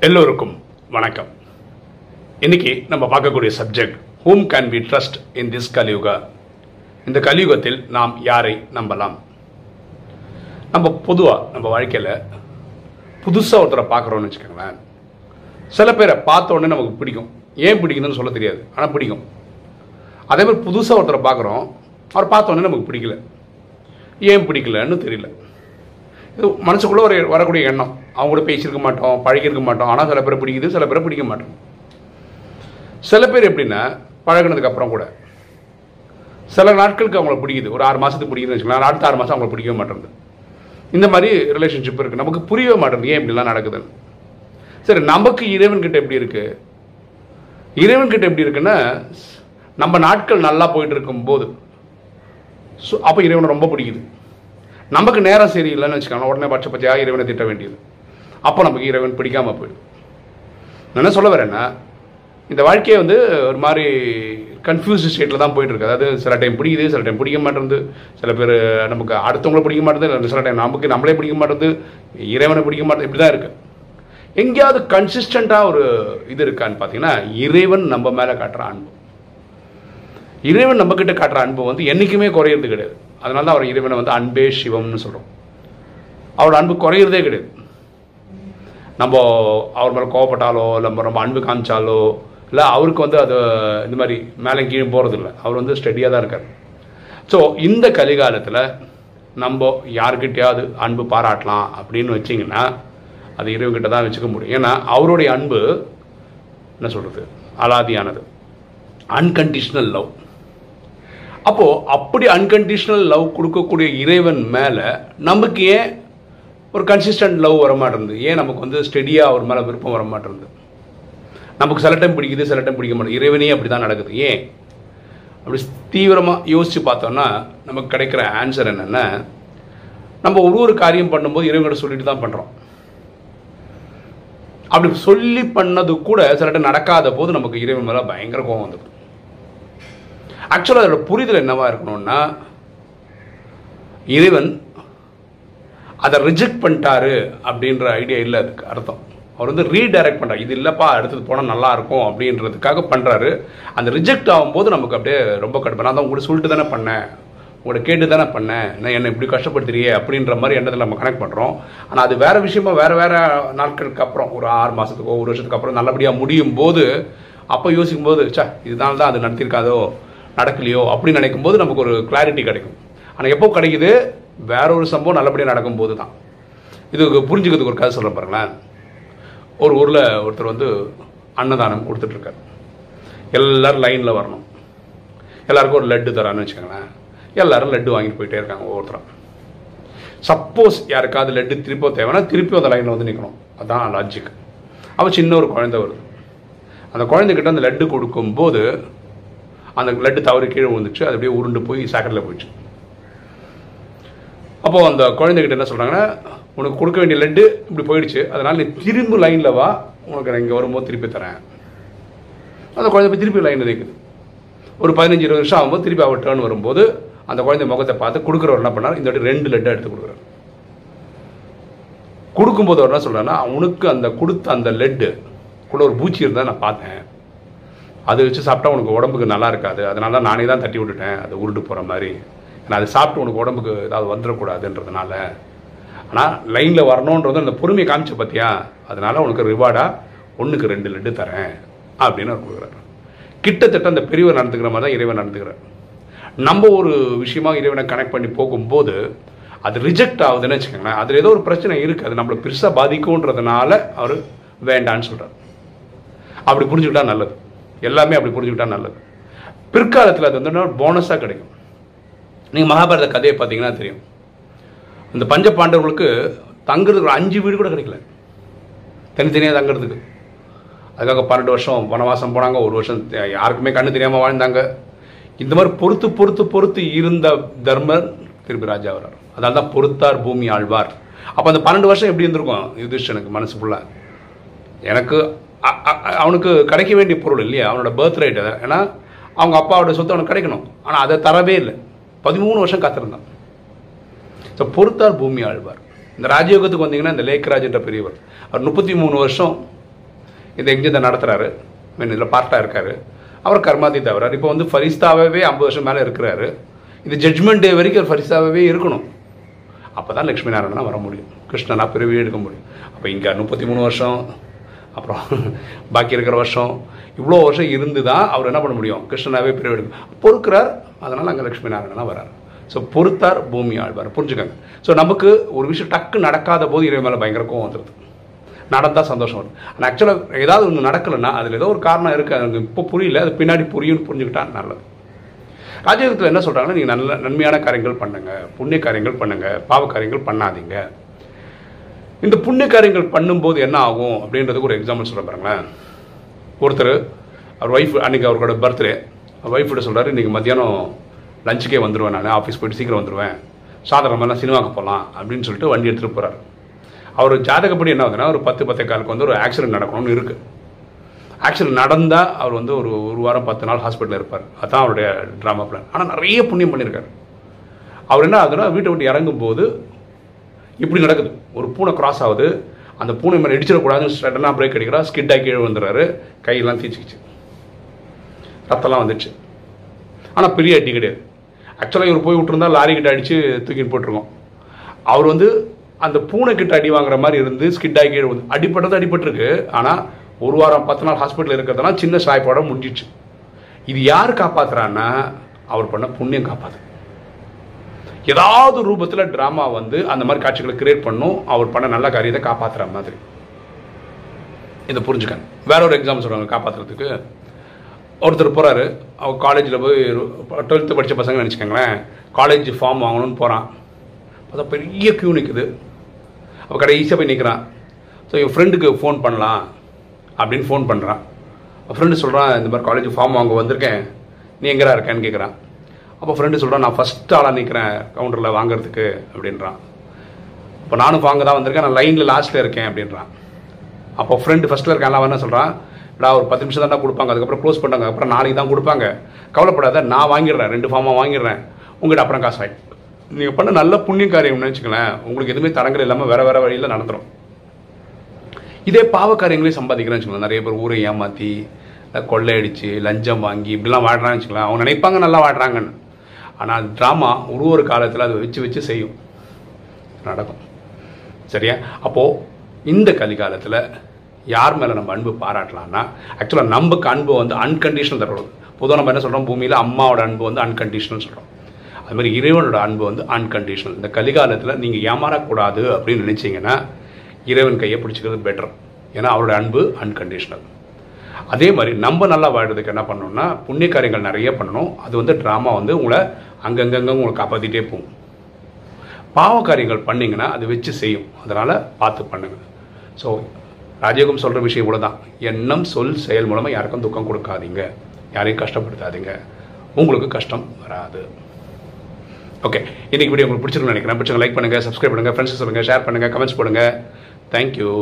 எல்லோருக்கும் வணக்கம். இன்னைக்கு நம்ம பார்க்கக்கூடிய subject whom can be trust in this Kaliyuga? இந்த கலியுகத்தில் நாம் யாரை நம்பலாம்? நம்ம பொதுவாக நம்ம வாழ்க்கையில் புதுசாக ஒருத்தரை பார்க்குறோன்னு வச்சுக்கோங்களேன். சில பேரை பார்த்த உடனே நமக்கு பிடிக்கும். ஏன் பிடிக்குதுன்னு சொல்ல தெரியாது ஆனால் பிடிக்கும். அதே மாதிரி புதுசாக ஒருத்தரை பார்க்குறோம் அவர் பார்த்த உடனே நமக்கு பிடிக்கல. ஏன் பிடிக்கலன்னு தெரியல. இது மனசுக்குள்ளே ஒரு வரக்கூடிய எண்ணம். அவங்க கூட பேசியிருக்க மாட்டோம் பழகியிருக்க மாட்டோம். ஆனால் சில பேரை பிடிக்குது சில பேரை பிடிக்க மாட்டோம். சில பேர் எப்படின்னா பழகுனதுக்கு அப்புறம் கூட சில நாட்களுக்கு அவங்கள பிடிக்குது. ஒரு ஆறு மாதத்துக்கு பிடிக்குதுன்னு வச்சுக்கலாம் அடுத்த ஆறு மாதம் அவங்கள பிடிக்கவே மாட்டேங்குது. இந்த மாதிரி ரிலேஷன்ஷிப் இருக்குது நமக்கு புரியவே மாட்டேங்குது. ஏன் இப்படிலாம் நடக்குதுன்னு. சரி நமக்கு இறைவன்கிட்ட எப்படி இருக்குது இறைவன்கிட்ட எப்படி இருக்குன்னா நம்ம நாட்கள் நல்லா போயிட்டு இருக்கும்போது ஸோ அப்போ இறைவனை ரொம்ப பிடிக்குது. நமக்கு நேரம் சரியில்லைன்னு வச்சுக்கோங்க உடனே பட்ச பச்சையாக இறைவனை திட்ட வேண்டியது. அப்போ நமக்கு இறைவன் பிடிக்காமல் போயிடும். நான் என்ன சொல்ல வரேன்னா இந்த வாழ்க்கையை வந்து ஒரு மாதிரி கன்ஃபியூஸ் ஸ்டேட்டில் தான் போயிட்டுருக்கு. அதாவது சில டைம் பிடிக்குது சில டைம் பிடிக்க மாட்டேங்குது. சில பேர் நமக்கு அடுத்தவங்கள பிடிக்க மாட்டேங்குது சில டைம் நமக்கு நம்மளே பிடிக்க மாட்டேங்குது இறைவனை பிடிக்க மாட்டேங்குது இப்படி தான் இருக்குது எங்கேயாவது கன்சிஸ்டண்ட்டாக ஒரு இது இருக்கான்னு பார்த்தீங்கன்னா இறைவன் நம்ம மேலே காட்டுற அன்பு. இறைவன் நம்ம காட்டுற அன்பு வந்து என்றைக்குமே குறையிறது கிடையாது. அதனால தான் அவர் இறைவனை வந்து அன்பே சிவம்னு சொல்கிறோம் அவரோட அன்பு குறையிறதே கிடையாது. நம்ம அவர் மேலே கோவப்பட்டாலோ இல்லை நம்ம ரொம்ப அன்பு காமிச்சாலோ இல்லை அவருக்கு வந்து அது இந்த மாதிரி மேலே கீழே போகிறதில்ல அவர் வந்து ஸ்டெடியாக தான் இருக்கார். ஸோ இந்த கலிகாலத்தில் நம்ம யார்கிட்டையாவது அன்பு பாராட்டலாம் அப்படின்னு வச்சிங்கன்னா அது இறைவன்கிட்ட தான் வச்சுக்க முடியும். ஏன்னா அவருடைய அன்பு என்ன சொல்கிறது அலாதியானது. அன்கண்டிஷ்னல் லவ் அப்போது அப்படி அன்கண்டிஷ்னல் லவ் கொடுக்கக்கூடிய இறைவன் மேலே நமக்கு ஏன் ஒரு கன்சிஸ்டன்ட் லவ் வர மாட்டேங்குது ஏன் நமக்கு வந்து ஸ்டெடியாக அவர் மேலே விருப்பம் வர மாட்டேங்குது நமக்கு சில டைம் பிடிக்குது சில டைம் பிடிக்க மாட்டேங்குது. இறைவனே அப்படி தான் நடக்குது. ஏன்? அப்படி தீவிரமாக யோசித்து பார்த்தோம்னா நமக்கு கிடைக்கிற ஆன்சர் என்னென்னா நம்ம ஒரு ஒரு காரியம் பண்ணும்போது இறைவன்கிட்ட சொல்லிட்டு தான் பண்ணுறோம் அப்படி சொல்லி பண்ணது கூட சில டைம் நடக்காத போது நமக்கு இறைவன் மேலே பயங்கர கோபம் வந்துடும் ஆக்சுவலாக அதோட புரிதல் என்னவாக இருக்கணும்னா இறைவன் அதை ரிஜெக்ட் பண்ணிட்டாரு அப்படின்ற ஐடியா இல்லை அதுக்கு அர்த்தம். அவர் வந்து ரீடைரக்ட் பண்ணுறாரு இது இல்லைப்பா அடுத்தது போனால் நல்லா இருக்கும் அப்படின்றதுக்காக பண்ணுறாரு அந்த ரிஜெக்ட் ஆகும்போது நமக்கு அப்படியே ரொம்ப கடுப்பு. நான் தான் உங்களுக்கு சொல்லிட்டு தானே பண்ணேன். உங்களை கேட்டு தானே பண்ணேன். நான் என்னை இப்படி கஷ்டப்படுத்துறியே அப்படின்ற மாதிரி எண்ணத்தில் நம்ம கனெக்ட் பண்ணுறோம் ஆனால் அது வேறு விஷயமா வேறு வேறு நாட்களுக்கு அப்புறம் ஒரு ஆறு மாதத்துக்கோ ஒரு வருஷத்துக்கு அப்புறம் நல்லபடியாக முடியும் போது அப்போ யோசிக்கும் போது சா இதனால தான் அது நடத்திருக்காதோ நடக்கலையோ அப்படின்னு நினைக்கும் போது நமக்கு ஒரு கிளாரிட்டி கிடைக்கும். ஆனால் எப்போ கிடைக்குது? வேற ஒரு சம்பவம் நல்லபடியாக நடக்கும்போது தான் இது புரிஞ்சுக்கிறதுக்கு ஒரு கதை சொல்ல பாருங்களேன். ஒரு ஊரில் ஒருத்தர் வந்து அன்னதானம் கொடுத்துட்ருக்காரு. எல்லோரும் லைனில் வரணும். எல்லாருக்கும் ஒரு லட்டு தரான்னு வச்சுக்கோங்களேன். எல்லாரும் லட்டு வாங்கிட்டு போயிட்டே இருக்காங்க ஒவ்வொருத்தரும். சப்போஸ் யாருக்காவது லட்டு திருப்போ தேவைன்னா திருப்பி அந்த லைனில் வந்து நிற்கணும் அதுதான் லாஜிக் அவள் சின்ன ஒரு குழந்தை வருது. அந்த குழந்தைகிட்ட அந்த லட்டு கொடுக்கும்போது அந்த லட்டு தவறு கீழே விழுந்துச்சு. அது அப்படியே உருண்டு போய் சாக்கடையில் போயிடுச்சு. அப்போது அந்த குழந்தைகிட்ட என்ன சொல்கிறாங்கன்னா உனக்கு கொடுக்க வேண்டிய லட்டு இப்படி போயிடுச்சு அதனால் நீ திரும்ப லைனில் வா உனக்கு நான் இங்கே வரும்போது திருப்பி தரேன். அந்த குழந்தை போய் திருப்பி லைனில் நிற்குது ஒரு பதினஞ்சு இருபது வருஷம் ஆகும்போது திருப்பி அவர் டேர்ன் வரும்போது அந்த குழந்தை முகத்தை பார்த்து கொடுக்குறவர் என்ன பண்ணார்? இந்த வாட்டி ரெண்டு லட்டாக எடுத்து கொடுக்குறாரு. கொடுக்கும்போது அவர் என்ன சொல்கிறேன்னா அவனுக்கு அந்த கொடுத்த அந்த லெட்டு கூட ஒரு பூச்சி இருந்தால் நான் பார்த்தேன். அதை வச்சு சாப்பிட்டா உனக்கு உடம்புக்கு நல்லா இருக்காது. அதனால தான் நானே தான் தட்டி விட்டுட்டேன். அது உருட்டு போகிற மாதிரி. நான் அதை சாப்பிட்டு உனக்கு உடம்புக்கு ஏதாவது வந்துடக்கூடாதுன்றதுனால. ஆனால் லைனில் வரணுன்றது அந்த பொறுமையை காமிச்ச பார்த்தியா? அதனால உனக்கு ரிவார்டாக ஒன்றுக்கு ரெண்டு லட்டு தரேன் அப்படின்னு அவர் கொடுக்குறாரு. கிட்டத்தட்ட அந்த பெரியவர் நடந்துக்கிற மாதிரி தான் இறைவன் நடந்துக்கிறார். நம்ம ஒரு விஷயமா இறைவனை கனெக்ட் பண்ணி போகும்போது அது ரிஜெக்ட் ஆகுதுன்னு வச்சுக்கோங்களேன். அதில் ஏதோ ஒரு பிரச்சனை இருக்குது அது நம்மளை பெருசாக பாதிக்கும்ன்றதுனால அவர் வேண்டான்னு சொல்கிறார் அப்படி புரிஞ்சுக்கிட்டா நல்லது. எல்லாமே அப்படி புரிஞ்சுக்கிட்டா நல்லது. பிற்காலத்தில் அது வந்து போனஸாக கிடைக்கும். நீங்கள் மகாபாரத கதையை பார்த்தீங்கன்னா தெரியும். அந்த பஞ்ச பாண்டவர்களுக்கு தங்குறதுக்கு ஒரு அஞ்சு வீடு கூட கிடைக்கல. தனித்தனியாக தங்குறதுக்கு. அதுக்காக பன்னெண்டு வருஷம் வனவாசம் போனாங்க ஒரு வருஷம் யாருக்குமே கண்ணு தெரியாமல் வாழ்ந்தாங்க. இந்த மாதிரி பொறுத்து பொறுத்து பொறுத்து இருந்த தர்மர் திருப்பி ராஜா வர்றார். அதனால தான் பொறுத்தார் பூமி ஆழ்வார். அப்போ அந்த பன்னெண்டு வருஷம் எப்படி இருந்திருக்கும்? யுதிஷ்டனுக்கு மனசு ஃபுல்லாக எனக்கு அவனுக்கு கிடைக்க வேண்டிய பொருள் இல்லையா? அவனோட பர்த் ரைட் ஏன்னா அவங்க அப்பாவோட சொத்து அவனுக்கு கிடைக்கணும். ஆனால் அதை தரவே இல்லை. பதிமூணு வருஷம் காத்திருந்தான். ஸோ பொறுத்தார் பூமி ஆழ்வார். இந்த ராஜயோகத்துக்கு வந்தீங்கன்னா இந்த லேக்ராஜ் என்ற பெரியவர் அவர் முப்பத்தி மூணு வருஷம் இந்த எங்கேயும் நடத்துகிறாரு மீன் இதில் பார்ட்டாக இருக்காரு. அவர் கர்மாதி தவிரார் இப்போ வந்து ஃபரிஸ்தாவே ஐம்பது வருஷம் மேலே இருக்கிறாரு. இது ஜட்ஜ்மெண்ட் டே வரைக்கும் அவர் ஃபரிஸ்தாவே இருக்கணும். அப்போ தான் லக்ஷ்மி நாராயணனாக வர முடியும். கிருஷ்ணனா பிறவி எடுக்க முடியும். அப்போ இங்கே முப்பத்தி மூணு வருஷம் அப்புறம் பாக்கி இருக்கிற வருஷம் இவ்வளோ வருஷம் இருந்து தான் அவர் என்ன பண்ண முடியும்? கிருஷ்ணனாவே பிறவி பொறுக்கிறார். அதனால் அங்கே லக்ஷ்மி நாராயணனா வரார். ஸோ பொறுத்தார் பூமி ஆழ்வார். புரிஞ்சுக்கோங்க. ஸோ நமக்கு ஒரு விஷயம் டக்கு நடக்காத போது இறை மேலே பயங்கர கோவம் வந்துடுது நடந்தால் சந்தோஷம் வரும். ஆனால் ஆக்சுவலாக ஏதாவது ஒன்று நடக்கலைன்னா அதில் ஏதோ ஒரு காரணம் இருக்குது அது இப்போ புரியல. அது பின்னாடி புரியும்னு புரிஞ்சுக்கிட்டா நல்லது. ராஜயோகத்தில் என்ன சொல்கிறாங்கன்னா நீங்கள் நல்ல நன்மையான காரியங்கள் பண்ணுங்கள் புண்ணிய காரியங்கள் பண்ணுங்க. பாவ காரியங்கள் பண்ணாதீங்க. இந்த புண்ணிய காரியங்கள் பண்ணும்போது என்ன ஆகும்? அப்படின்றதுக்கு ஒரு எக்ஸாம்பிள் சொல்ல பாருங்களேன். ஒருத்தர் அவர் ஒய்ஃப் அன்றைக்கி அவரோட பர்த்டே ஒய்ஃப்கிட்ட சொல்கிறாரு இன்றைக்கி மத்தியானம் லஞ்சுக்கே வந்துடுவேன் நான் ஆஃபீஸ் போயிட்டு சீக்கிரம் வந்துடுவேன் சாதாரணமாக சினிமாவுக்கு போகலாம் அப்படின்னு சொல்லிட்டு வண்டி எடுத்துகிட்டு போகிறார் அவர் ஜாதகப்படி என்ன ஆகுதுன்னா ஒரு பத்து பத்தே காலுக்கு வந்து ஒரு ஆக்சிடென்ட் நடக்கணும்னு இருக்குது ஆக்சிடென்ட் நடந்தால் அவர் வந்து ஒரு ஒரு வாரம் பத்து நாள் ஹாஸ்பிட்டலில் இருப்பார். அதுதான் அவருடைய ட்ராமா பிளான் ஆனால் நிறைய புண்ணியம் பண்ணியிருக்காரு அவர் என்ன ஆகுதுன்னா வீட்டை விட்டு இறங்கும்போது இப்படி நடக்குது. ஒரு பூனை கிராஸ் ஆகுது. அந்த பூனை மேலே இடிச்சிடக்கூடாதுன்னு சடனாக பிரேக் அடிக்கிறா ஸ்கிட்டாக கீழே வந்துடுறாரு கையெல்லாம் தீச்சிக்கிச்சு. ரத்தம்லாம் வந்துடுச்சு. ஆனால் பெரிய அடி கிடையாது. ஆக்சுவலாக இவர் போய் விட்டுருந்தா லாரி கிட்ட அடித்து தூக்கிட்டு போட்டிருக்கோம் அவர் வந்து அந்த பூனை கிட்ட அடி வாங்குற மாதிரி இருந்து ஸ்கிட்டாகி கீழே வந்து அடிப்பட்டது அடிபட்டிருக்கு. ஆனால் ஒரு வாரம் பத்து நாள் ஹாஸ்பிட்டலில் இருக்கிறதுனால சின்ன சாய்ப்பாடம் முடிஞ்சிச்சு இது யார் காப்பாற்றுறான்னா அவர் பண்ண புண்ணியம் காப்பாற்று ஏதாவது ரூபத்தில் ட்ராமா வந்து அந்த மாதிரி காட்சிகளை கிரியேட் பண்ணும் அவர் பண்ண நல்ல காரியத்தை காப்பாற்றுற மாதிரி. இதை புரிஞ்சுக்கங்க. வேற ஒரு எக்ஸாம் சொல்கிறாங்க காப்பாற்றுறதுக்கு ஒருத்தர் போகிறாரு அவர் காலேஜில் போய் டுவெல்த்து படித்த பசங்க நினச்சிக்கோங்களேன். காலேஜ் ஃபார்ம் வாங்கணும்னு போகிறான் பார்த்தா பெரிய க்யூ நிற்குது அவள் ஈஸியாக போய் நிற்கிறான் ஸோ என் ஃப்ரெண்டுக்கு ஃபோன் பண்ணலாம் அப்படின்னு ஃபோன் பண்ணுறான் ஃப்ரெண்டு சொல்கிறான் இந்த மாதிரி காலேஜ் ஃபார்ம் வாங்க வந்திருக்கேன். நீ எங்கேடா இருக்கேன்னு கேட்குறான் அப்போ ஃப்ரெண்டு சொல்கிறான் நான் ஃபஸ்ட் ஆளாக நிற்கிறேன் கவுண்டரில் வாங்குறதுக்கு அப்படின்றான். இப்போ நானும் வாங்க தான் வந்திருக்கேன் நான் லைனில் லாஸ்ட்டில் இருக்கேன் அப்படின்றான். அப்போ ஃப்ரெண்டு ஃபஸ்ட்டில் இருக்கான் அவன் என்ன சொல்கிறான் நான் ஒரு பத்து நிமிஷம் தான் கொடுப்பாங்க அதுக்கப்புறம் க்ளோஸ் பண்ணாங்க அப்புறம் நாளைக்கு தான் கொடுப்பாங்க. கவலைப்படாத நான் வாங்கிடுறேன் ரெண்டு ஃபார்மாக வாங்கிடுறேன். உங்கள்கிட்ட அப்புறம் காசு ஆகி நீங்கள் பண்ண நல்ல புண்ணிய காரியம்னு வச்சுக்கலேன் உங்களுக்கு எதுவுமே தடங்கள் இல்லாமல் வேறு வேறு வழியில் நடந்துடும் இதே பாவ காரியங்களையும் சம்பாதிக்கிறேன்னு வச்சுக்கலாம் நிறைய பேர் ஊரை ஏமாற்றி கொள்ளையடிச்சு லஞ்சம் வாங்கி இப்படிலாம் வாடுறான்னு வச்சுக்கலாம் அவங்க நினைப்பாங்க நல்லா வாடுறாங்கன்னு ஆனால் ட்ராமா ஒரு ஒரு காலத்தில் அதை வச்சு வச்சு செய்யும். நடக்கும். சரியா? அப்போது இந்த கலிகாலத்தில் யார் மேலே நம்ம அன்பு பாராட்டலாம்னா ஆக்சுவலாக நமக்கு அன்பு வந்து அன்கண்டிஷனல் தரணும் பொதுவாக நம்ம என்ன சொல்கிறோம் பூமியில் அம்மாவோட அன்பு வந்து அன்கண்டிஷனல் சொல்கிறோம் அது மாதிரி இறைவனோட அன்பு வந்து அன்கண்டிஷனல் இந்த கலிகாலத்தில் நீங்கள் ஏமாறக்கூடாது அப்படின்னு நினச்சிங்கன்னா இறைவன் கையை பிடிச்சிக்கிறது பெட்டர் ஏன்னா அவரோட அன்பு அன்கண்டிஷனல் அதே மாதிரி நம்ம நல்லா வாழ்கிறதுக்கு என்ன பண்ணணும்னா புண்ணிய காரியங்கள் நிறைய பண்ணணும். அது வந்து ட்ராமா வந்து உங்களை அங்கங்கங்க உங்களை காப்பாற்றிட்டே போகும். பாவ காரியங்கள் பண்ணிங்கன்னா அது வச்சு செய்யும். அதனால் பார்த்து பண்ணுங்க. ஸோ ராஜயோகம் சொல்கிற விஷயம் இவ்வளோ தான் எண்ணம் சொல் செயல் மூலமாக யாருக்கும் துக்கம் கொடுக்காதீங்க. யாரையும் கஷ்டப்படுத்தாதீங்க. உங்களுக்கு கஷ்டம் வராது. ஓகே இன்றைக்கி வீடியோ உங்களுக்கு பிடிச்சிருக்குன்னு நினைக்கிறேன். பிடிச்சவங்க லைக் பண்ணுங்கள் சப்ஸ்கிரைப் பண்ணுங்கள் ஃப்ரெண்ட்ஸ் சொல்லுங்கள் ஷேர் பண்ணுங்கள் கமெண்ட்ஸ் போடுங்க. தேங்க்யூ